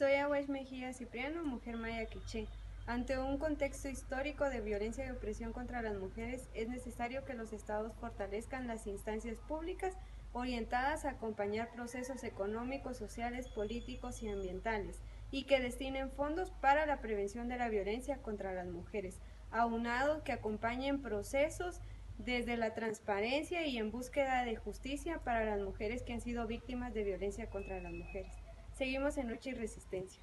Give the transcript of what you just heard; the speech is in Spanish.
Soy Awesh Mejía Cipriano, mujer maya quiché. Ante un contexto histórico de violencia y opresión contra las mujeres, es necesario que los estados fortalezcan las instancias públicas orientadas a acompañar procesos económicos, sociales, políticos y ambientales, y que destinen fondos para la prevención de la violencia contra las mujeres, aunado que acompañen procesos desde la transparencia y en búsqueda de justicia para las mujeres que han sido víctimas de violencia contra las mujeres. Seguimos en lucha y resistencia.